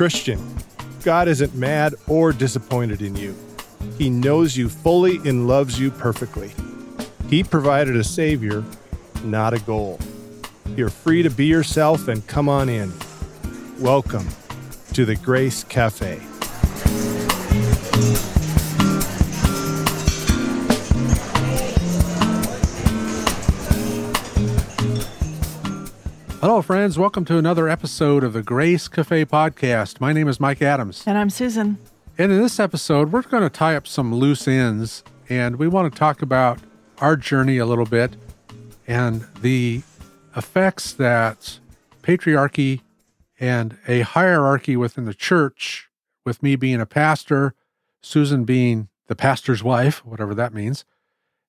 Christian, God isn't mad or disappointed in you. He knows you fully and loves you perfectly. He provided a Savior, not a goal. You're free to be yourself and come on in. Welcome to the Grace Cafe. Hello, friends. Welcome to another episode of the Grace Cafe podcast. My name is Mike Adams. And I'm Susan. And in this episode, we're going to tie up some loose ends and we want to talk about our journey a little bit and the effects that patriarchy and a hierarchy within the church, with me being a pastor, Susan being the pastor's wife, whatever that means,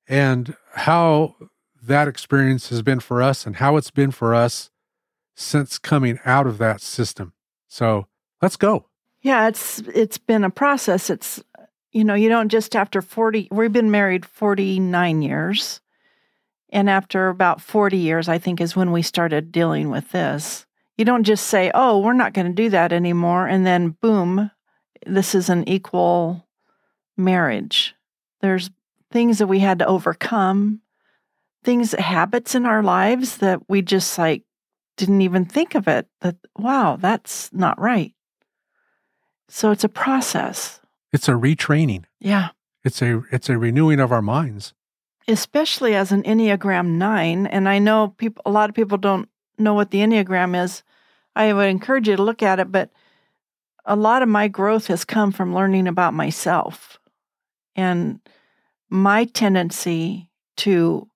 and how that experience has been for us and how it's been for us since coming out of that system. So let's go. Yeah, it's it's been a process. It's you know, you don't just after 40 we've been married 49 years. And after about 40 years, I think is when we started dealing with this. You don't just say, "Oh, we're not going to do that anymore," and then boom, this is an equal marriage. There's things that we had to overcome, things habits in our lives that we just like didn't even think of it that, wow, that's not right. So it's a process. It's a retraining. Yeah. It's a it's a renewing of our minds. Especially as an Enneagram 9 and I know people a lot of people don't know what the Enneagram is. I would encourage you to look at it but a lot of my growth has come from learning about myself and my tendency to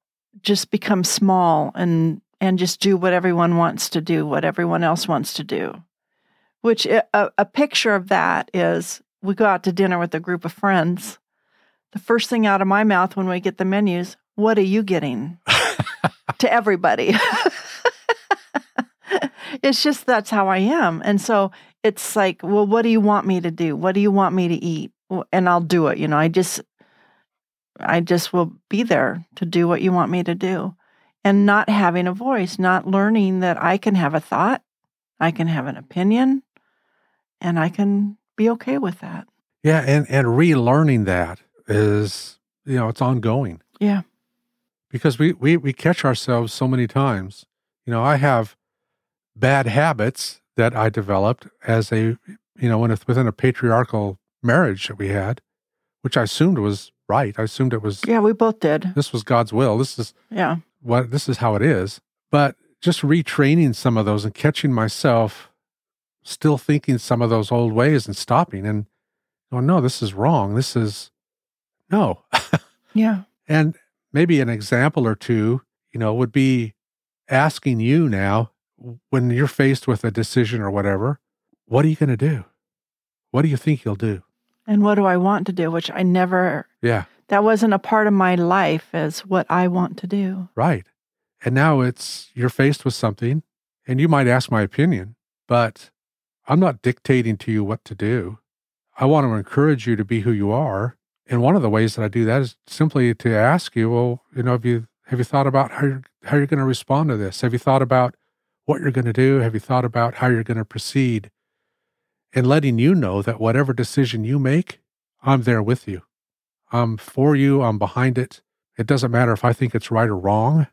just become small and and just do what everyone wants to do, what everyone else wants to do. Which eh, a, a picture of that is we go out to dinner with a group of friends. The first thing out of my mouth when we get the menus, what are you getting? to everybody. it's just that's how I am. And so it's like, well, what do you want me to do? What do you want me to eat? And I'll do it. You know, I just, I just will be there to do what you want me to do and not having a voice, not learning that I can have a thought, I can have an opinion, and I can be okay with that. Yeah, and and relearning that is you know it's ongoing. Yeah, because we we we catch ourselves so many times. You know, I have bad habits that I developed as a you know when within a patriarchal marriage that we had, which I assumed was right. I assumed it was. Yeah, we both did. This was God's will. This is yeah what this is how it is. But just retraining some of those and catching myself still thinking some of those old ways and stopping and going, no, this is wrong. This is no. yeah. And maybe an example or two, you know, would be asking you now when you're faced with a decision or whatever, what are you going to do? What do you think you'll do? And what do I want to do? Which I never yeah that wasn't a part of my life as what I want to do. Right. And now it's you're faced with something and you might ask my opinion, but I'm not dictating to you what to do. I want to encourage you to be who you are. And one of the ways that I do that is simply to ask you, well, you know, have you have you thought about how you're how you're going to respond to this? Have you thought about what you're going to do? Have you thought about how you're going to proceed? And letting you know that whatever decision you make, I'm there with you. I'm for you, I'm behind it. It doesn't matter if I think it's right or wrong.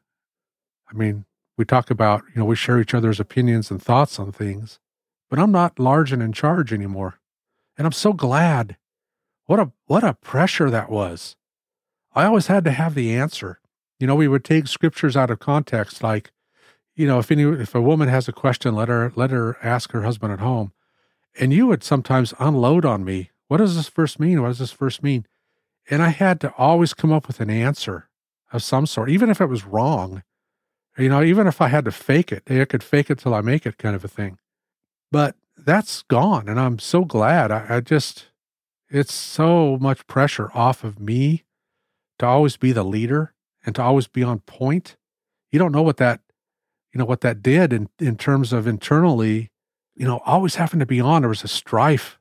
I mean, we talk about, you know, we share each other's opinions and thoughts on things, but I'm not large and in charge anymore. And I'm so glad. What a what a pressure that was. I always had to have the answer. You know, we would take scriptures out of context like, you know, if any if a woman has a question, let her let her ask her husband at home. And you would sometimes unload on me. What does this verse mean? What does this verse mean? And I had to always come up with an answer of some sort, even if it was wrong. You know, even if I had to fake it, I could fake it till I make it kind of a thing. But that's gone. And I'm so glad. I, I just, it's so much pressure off of me to always be the leader and to always be on point. You don't know what that, you know, what that did in, in terms of internally, you know, always having to be on. There was a strife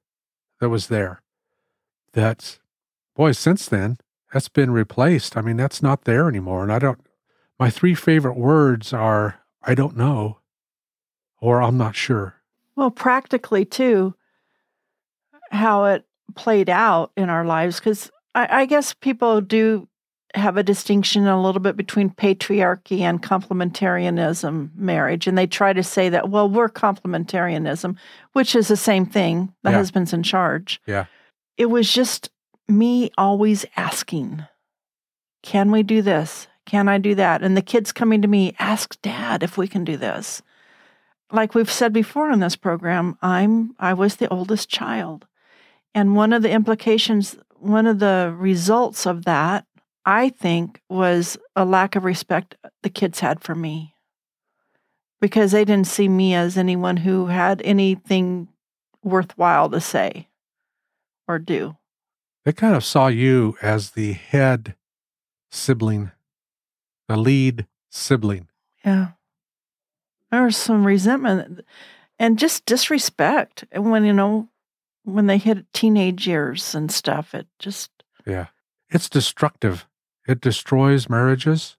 that was there that boy, since then, that's been replaced. I mean, that's not there anymore. And I don't, my three favorite words are I don't know or I'm not sure. Well, practically, too, how it played out in our lives because I, I guess people do have a distinction a little bit between patriarchy and complementarianism marriage. And they try to say that, well, we're complementarianism, which is the same thing. The Yeah. husband's in charge. Yeah. It was just me always asking, can we do this? Can I do that? And the kids coming to me, ask dad if we can do this. Like we've said before in this program, I'm I was the oldest child. And one of the implications, one of the results of that, I think, was a lack of respect the kids had for me. Because they didn't see me as anyone who had anything worthwhile to say or do. They kind of saw you as the head sibling, the lead sibling. Yeah. There was some resentment and just disrespect And when, you know, when they hit teenage years and stuff. It just, Yeah. It's destructive. It destroys marriages.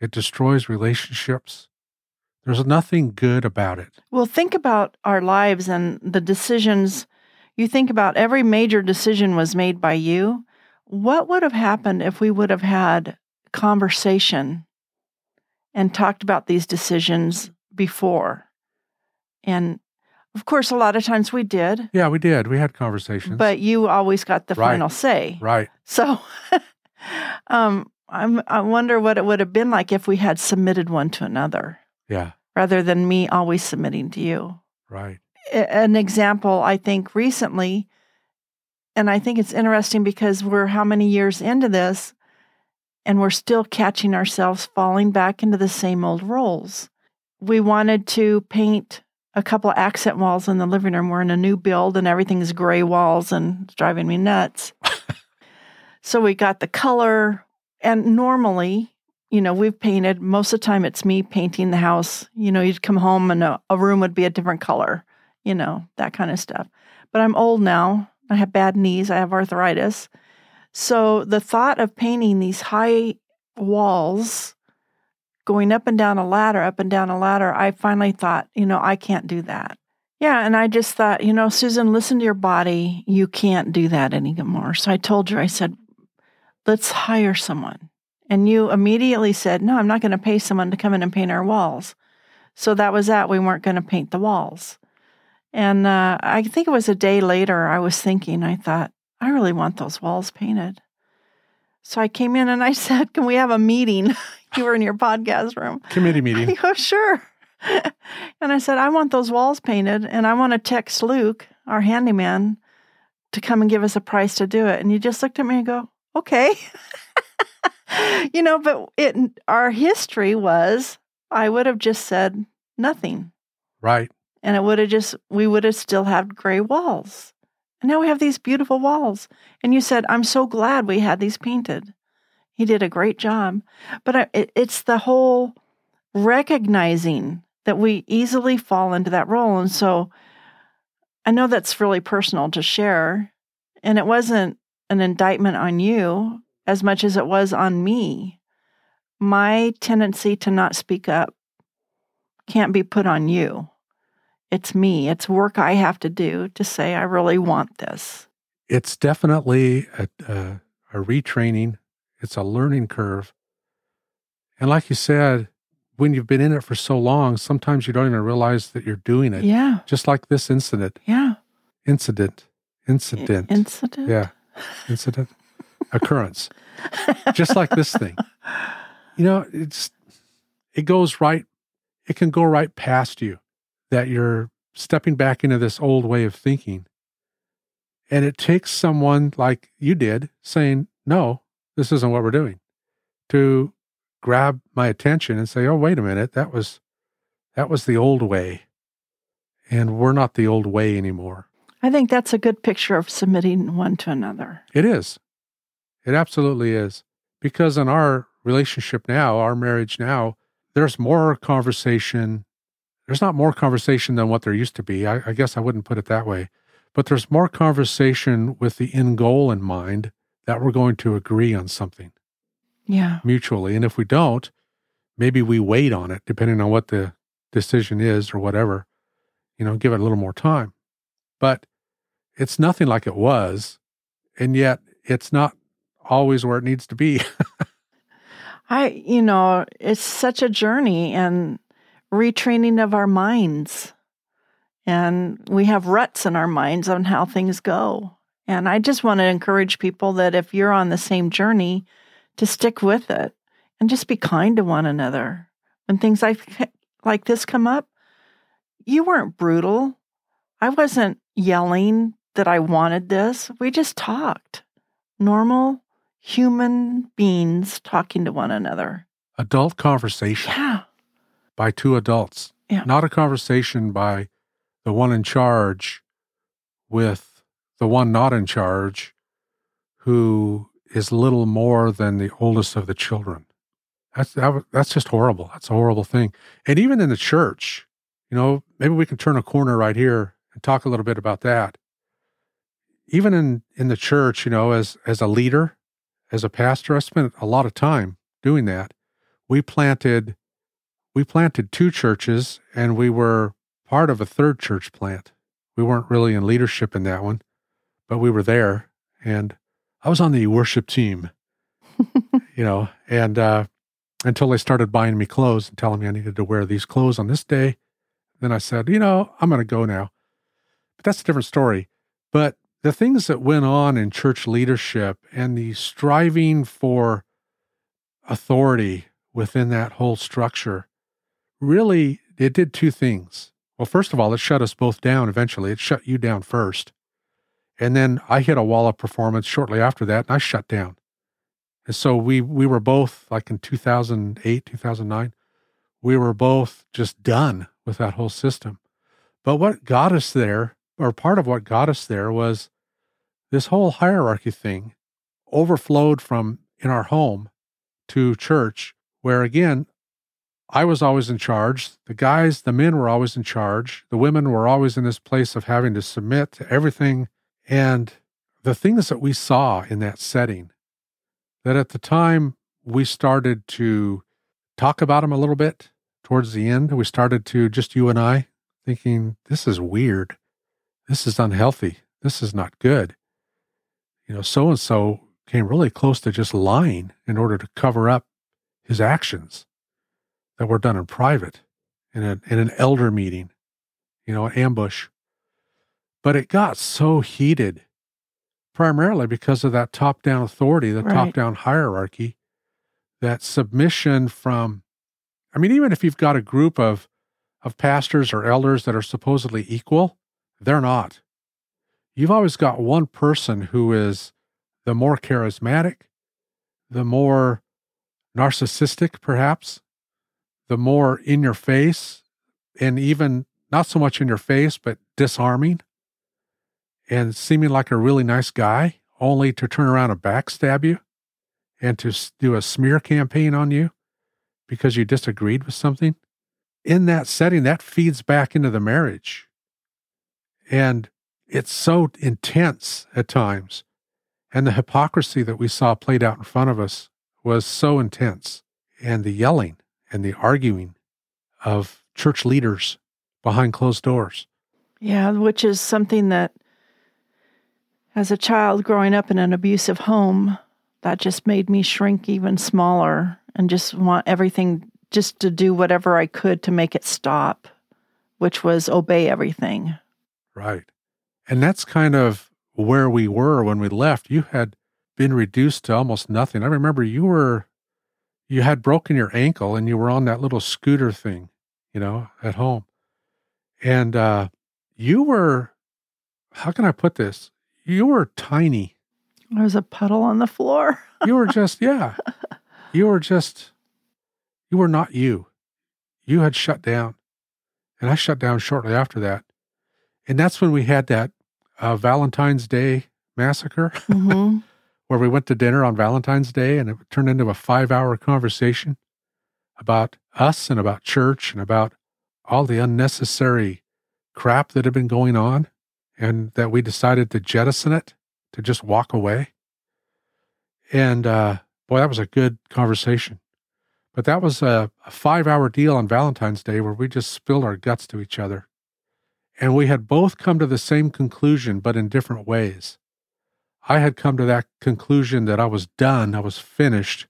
It destroys relationships. There's nothing good about it. well, think about our lives and the decisions. You think about every major decision was made by you. What would have happened if we would have had conversation and talked about these decisions before? And of course, a lot of times we did, Yeah, we did. We had conversations. but you always got the Right. final say. right. So, um, I'm, I wonder what it would have been like if we had submitted one to another Yeah, rather than me always submitting to you. right. An example, I think, recently, and I think it's interesting because we're how many years into this, and we're still catching ourselves falling back into the same old roles. We wanted to paint a couple of accent walls in the living room. We're in a new build, and everything's gray walls, and it's driving me nuts. so we got the color, and normally, you know, we've painted most of the time. It's me painting the house. You know, you'd come home and a, a room would be a different color. You know, that kind of stuff. But I'm old now. I have bad knees. I have arthritis. So the thought of painting these high walls, going up and down a ladder, up and down a ladder, I finally thought, you know, I can't do that. Yeah, and I just thought, you know, Susan, listen to your body. You can't do that anymore. So I told her, I said, let's hire someone. And you immediately said, no, I'm not going to pay someone to come in and paint our walls. So that was that. We weren't going to paint the walls. And uh, I think it was a day later, I was thinking, I thought, I really want those walls painted. So I came in and I said, Can we have a meeting? you were in your podcast room. Committee meeting. Go, sure. and I said, I want those walls painted and I want to text Luke, our handyman, to come and give us a price to do it. And you just looked at me and go, okay. you know, but it our history was I would have just said nothing. Right. And it would have just we would have still had gray walls. And now we have these beautiful walls. And you said, I'm so glad we had these painted. He did a great job. But I, it, it's the whole recognizing that we easily fall into that role. And so I know that's really personal to share. And it wasn't an indictment on you as much as it was on me. My tendency to not speak up can't be put on you. It's me. It's work I have to do to say, I really want this. It's definitely a, a, a retraining. It's a learning curve. And like you said, when you've been in it for so long, sometimes you don't even realize that you're doing it. Yeah. Just like this incident, Yeah. incident, I- incident. Incident. Yeah. Incident, occurrence. Just like this thing. You know, it's, it goes right, it can go right past you that you're stepping back into this old way of thinking. And it takes someone like you did saying, no, this isn't what we're doing to grab my attention and say, oh, wait a minute. That was, that was the old way. And we're not the old way anymore. I think that's a good picture of submitting one to another. It is. It absolutely is. Because in our relationship now, our marriage now, there's more conversation. There's not more conversation than what there used to be. I, I guess I wouldn't put it that way. But there's more conversation with the end goal in mind that we're going to agree on something Yeah. mutually. And if we don't, maybe we wait on it, depending on what the decision is or whatever, you know, give it a little more time. But it's nothing like it was. And yet it's not always where it needs to be. I, you know, it's such a journey and retraining of our minds. And we have ruts in our minds on how things go. And I just want to encourage people that if you're on the same journey, to stick with it and just be kind to one another. When things like, like this come up, you weren't brutal. I wasn't yelling that I wanted this. We just talked. Normal human beings talking to one another. Adult conversation. Yeah. By two adults. Yeah. Not a conversation by the one in charge with the one not in charge who is little more than the oldest of the children. That's that, that's just horrible. That's a horrible thing. And even in the church, you know, maybe we can turn a corner right here and talk a little bit about that. Even in in the church, you know, as as a leader, as a pastor, I spent a lot of time doing that. We planted we planted two churches and we were part of a third church plant. We weren't really in leadership in that one, but we were there and I was on the worship team, you know, and uh, until they started buying me clothes and telling me I needed to wear these clothes on this day. Then I said, you know, I'm going to go now. But that's a different story. But the things that went on in church leadership and the striving for authority within that whole structure really it did two things. Well, first of all, it shut us both down eventually. It shut you down first. And then I hit a wall of performance shortly after that, and I shut down. And so we we were both like in 2008, 2009, we were both just done with that whole system. But what got us there, or part of what got us there, was this whole hierarchy thing overflowed from in our home to church, where again, I was always in charge. The guys, the men were always in charge. The women were always in this place of having to submit to everything and the things that we saw in that setting, that at the time we started to talk about them a little bit towards the end, we started to just you and I thinking, this is weird. This is unhealthy. This is not good. You know, so and so came really close to just lying in order to cover up his actions that were done in private in, a, in an elder meeting, you know, an ambush. But it got so heated primarily because of that top down authority, the right. top down hierarchy, that submission from, I mean, even if you've got a group of, of pastors or elders that are supposedly equal, they're not. You've always got one person who is the more charismatic, the more narcissistic, perhaps, the more in your face, and even not so much in your face, but disarming and seeming like a really nice guy, only to turn around and backstab you and to do a smear campaign on you because you disagreed with something. In that setting, that feeds back into the marriage. And it's so intense at times. And the hypocrisy that we saw played out in front of us was so intense. And the yelling and the arguing of church leaders behind closed doors. Yeah, which is something that as a child growing up in an abusive home, that just made me shrink even smaller and just want everything just to do whatever I could to make it stop, which was obey everything. Right. And that's kind of where we were when we left. You had been reduced to almost nothing. I remember you were, you had broken your ankle and you were on that little scooter thing, you know, at home. And uh, you were, how can I put this? you were tiny. There was a puddle on the floor. you were just, yeah. You were just, you were not you. You had shut down. And I shut down shortly after that. And that's when we had that uh, Valentine's Day massacre, mm-hmm. where we went to dinner on Valentine's Day and it turned into a five hour conversation about us and about church and about all the unnecessary crap that had been going on and that we decided to jettison it, to just walk away. And uh, boy, that was a good conversation. But that was a, a five hour deal on Valentine's Day where we just spilled our guts to each other. And we had both come to the same conclusion, but in different ways. I had come to that conclusion that I was done, I was finished.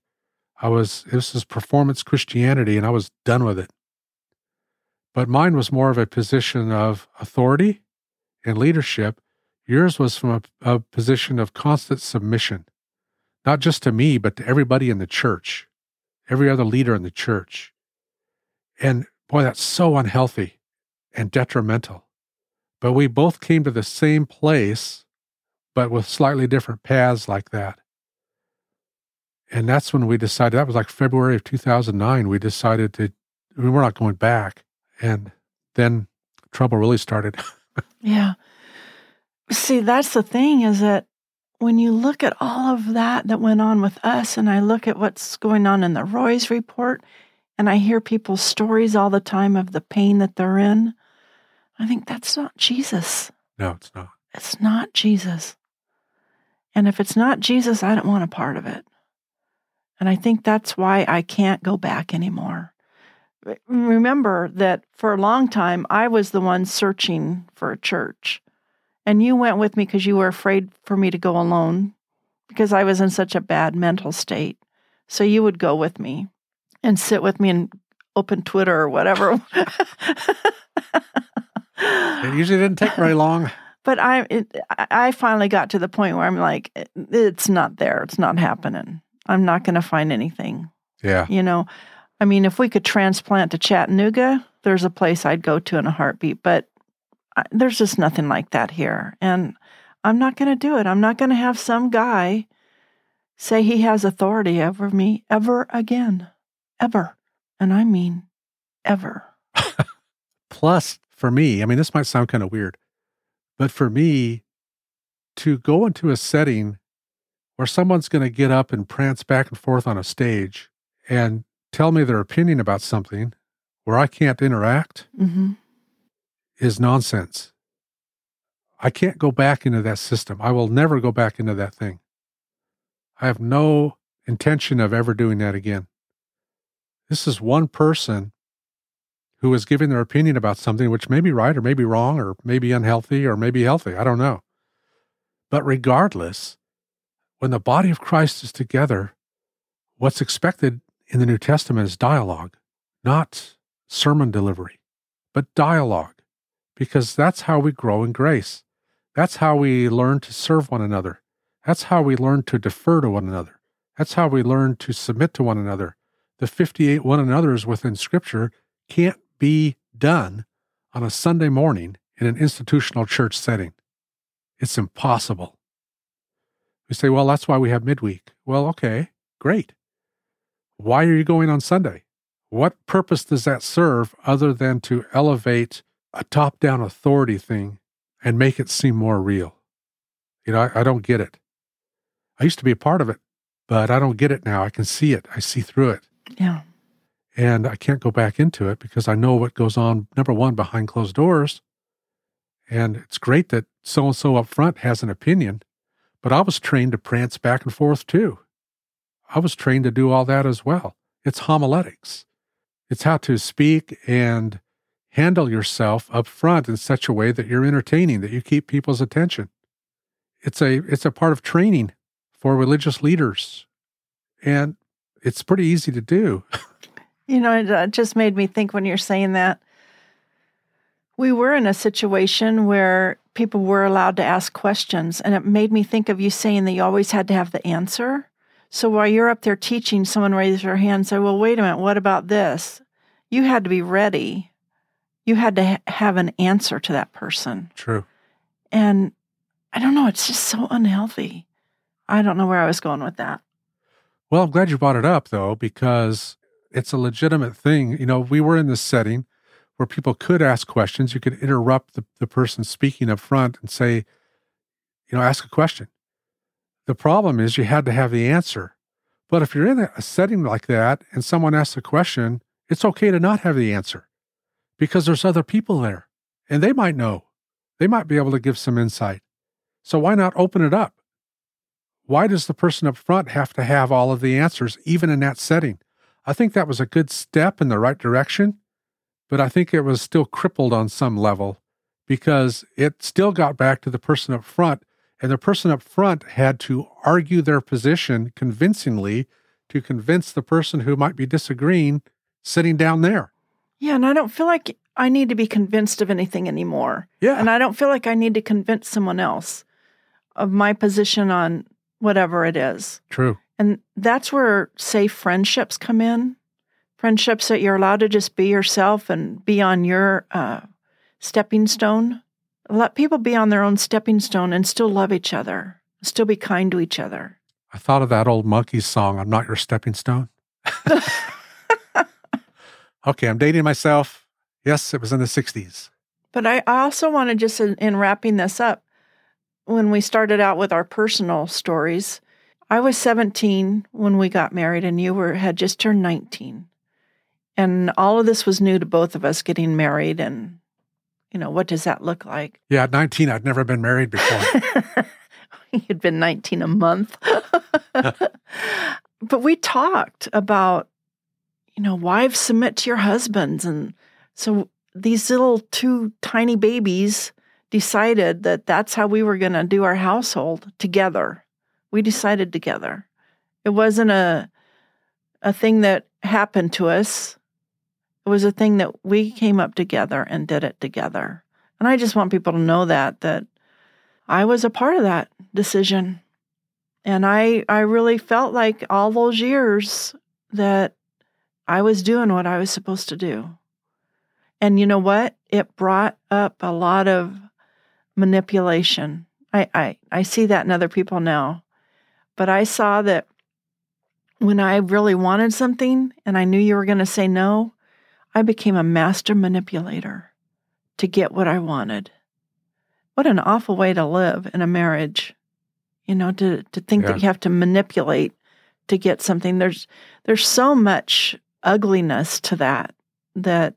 I was, this is performance Christianity, and I was done with it. But mine was more of a position of authority and leadership. Yours was from a, a position of constant submission, not just to me, but to everybody in the church, every other leader in the church. And boy, that's so unhealthy and detrimental. But we both came to the same place, but with slightly different paths like that. And that's when we decided, that was like February of 2009, we decided to, I mean, we're not going back. And then trouble really started. yeah. See, that's the thing is that when you look at all of that that went on with us, and I look at what's going on in the Roys report, and I hear people's stories all the time of the pain that they're in, I think that's not Jesus. No, it's not. It's not Jesus. And if it's not Jesus, I don't want a part of it. And I think that's why I can't go back anymore. Remember that for a long time, I was the one searching for a church. And you went with me because you were afraid for me to go alone because I was in such a bad mental state. So you would go with me and sit with me and open Twitter or whatever. it usually didn't take very long. But I, it, I finally got to the point where I'm like, it's not there. It's not happening. I'm not going to find anything. Yeah. You know, I mean, if we could transplant to Chattanooga, there's a place I'd go to in a heartbeat. But I, there's just nothing like that here. And I'm not going to do it. I'm not going to have some guy say he has authority over me ever again. Ever. And I mean ever. Plus, for me, I mean, this might sound kind of weird, but for me, to go into a setting where someone's going to get up and prance back and forth on a stage and tell me their opinion about something where I can't interact mm-hmm. is nonsense. I can't go back into that system. I will never go back into that thing. I have no intention of ever doing that again. This is one person who is giving their opinion about something which may be right or may be wrong or may be unhealthy or may be healthy. I don't know. But regardless, when the body of Christ is together, what's expected in the New Testament is dialogue, not sermon delivery, but dialogue, because that's how we grow in grace. That's how we learn to serve one another. That's how we learn to defer to one another. That's how we learn to submit to one another. The 58 one another's within Scripture can't be done on a Sunday morning in an institutional church setting. It's impossible. We say, well, that's why we have midweek. Well, okay, great. Why are you going on Sunday? What purpose does that serve other than to elevate a top down authority thing and make it seem more real? You know, I, I, don't get it. I used to be a part of it, but I don't get it now. I can see it, I see through it. Yeah. And I can't go back into it because I know what goes on, number one, behind closed doors. And it's great that so and so up front has an opinion but I was trained to prance back and forth too. I was trained to do all that as well. It's homiletics. It's how to speak and handle yourself up front in such a way that you're entertaining, that you keep people's attention. It's a it's a part of training for religious leaders. And it's pretty easy to do. you know, it uh, just made me think when you're saying that. We were in a situation where people were allowed to ask questions. And it made me think of you saying that you always had to have the answer. So while you're up there teaching, someone raises their hand and say, Well, wait a minute, what about this? You had to be ready. You had to ha- have an answer to that person. True. And I don't know, it's just so unhealthy. I don't know where I was going with that. Well, I'm glad you brought it up, though, because it's a legitimate thing. You know, we were in this setting where people could ask questions. You could interrupt the, the person speaking up front and say, you know, ask a question. The problem is you had to have the answer. But if you're in a setting like that and someone asks a question, it's okay to not have the answer because there's other people there and they might know. They might be able to give some insight. So why not open it up? Why does the person up front have to have all of the answers, even in that setting? I think that was a good step in the right direction but I think it was still crippled on some level because it still got back to the person up front. And the person up front had to argue their position convincingly to convince the person who might be disagreeing sitting down there. Yeah, and I don't feel like I need to be convinced of anything anymore. Yeah. And I don't feel like I need to convince someone else of my position on whatever it is. True. And that's where safe friendships come in. Friendships that you're allowed to just be yourself and be on your uh, stepping stone. Let people be on their own stepping stone and still love each other, still be kind to each other. I thought of that old Monkees song, I'm Not Your Stepping Stone. okay, I'm dating myself. Yes, it was in the 60s. But I, I also want to just, in, in wrapping this up, when we started out with our personal stories, I was 17 when we got married, and you were had just turned 19. And all of this was new to both of us getting married and you know, what does that look like? Yeah, at 19, I'd never been married before. You'd been 19 a month. but we talked about, you know, wives submit to your husbands. And so these little two tiny babies decided that that's how we were going to do our household together. We decided together. It wasn't a a thing that happened to us. It was a thing that we came up together and did it together. And I just want people to know that that I was a part of that decision. And I I really felt like all those years that I was doing what I was supposed to do. And you know what? It brought up a lot of manipulation. I, I, I see that in other people now. But I saw that when I really wanted something and I knew you were going to say no, I became a master manipulator to get what I wanted. What an awful way to live in a marriage. You know, to, to think Yeah. that you have to manipulate to get something. There's there's so much ugliness to that that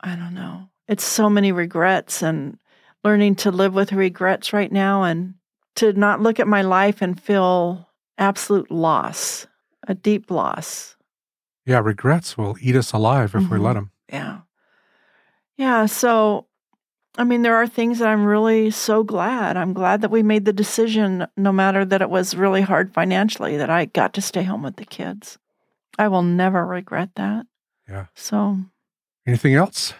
I don't know. It's so many regrets and learning to live with regrets right now and to not look at my life and feel absolute loss, a deep loss. yeah, regrets will eat us alive if we Mhm. let them. Yeah. Yeah. So, I mean, there are things that I'm really so glad. I'm glad that we made the decision, no matter that it was really hard financially, that I got to stay home with the kids. I will never regret that. Yeah. So, Anything else?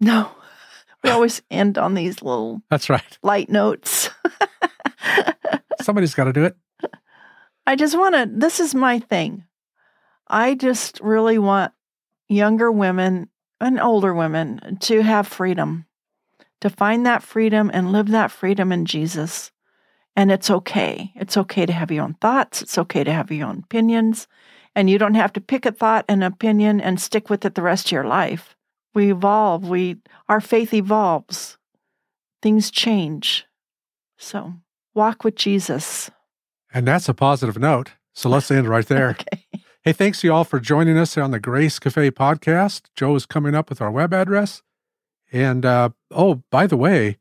no, we always end on these little That's right. light notes. Somebody's got to do it. I just want to, this is my thing. I just really want younger women and older women to have freedom, to find that freedom and live that freedom in Jesus. And it's okay. It's okay to have your own thoughts. It's okay to have your own opinions. And you don't have to pick a thought and opinion and stick with it the rest of your life. We evolve. We our faith evolves. Things change. So walk with Jesus. And that's a positive note. So let's end right there. Okay. Hey, thanks you all for joining us on the Grace Cafe podcast. Joe is coming up with our web address. And uh, oh, by the way,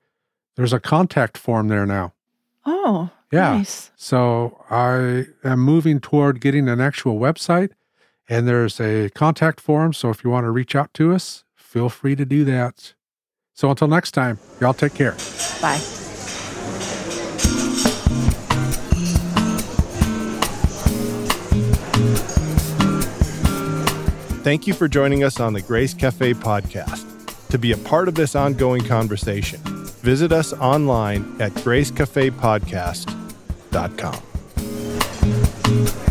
there's a contact form there now. Oh, Yeah. nice. So I am moving toward getting an actual website, and there's a contact form. So if you want to reach out to us, feel free to do that. So until next time, y'all take care. Bye. Thank you for joining us on the Grace Cafe podcast. To be a part of this ongoing conversation, visit us online at gracecafepodcast.com.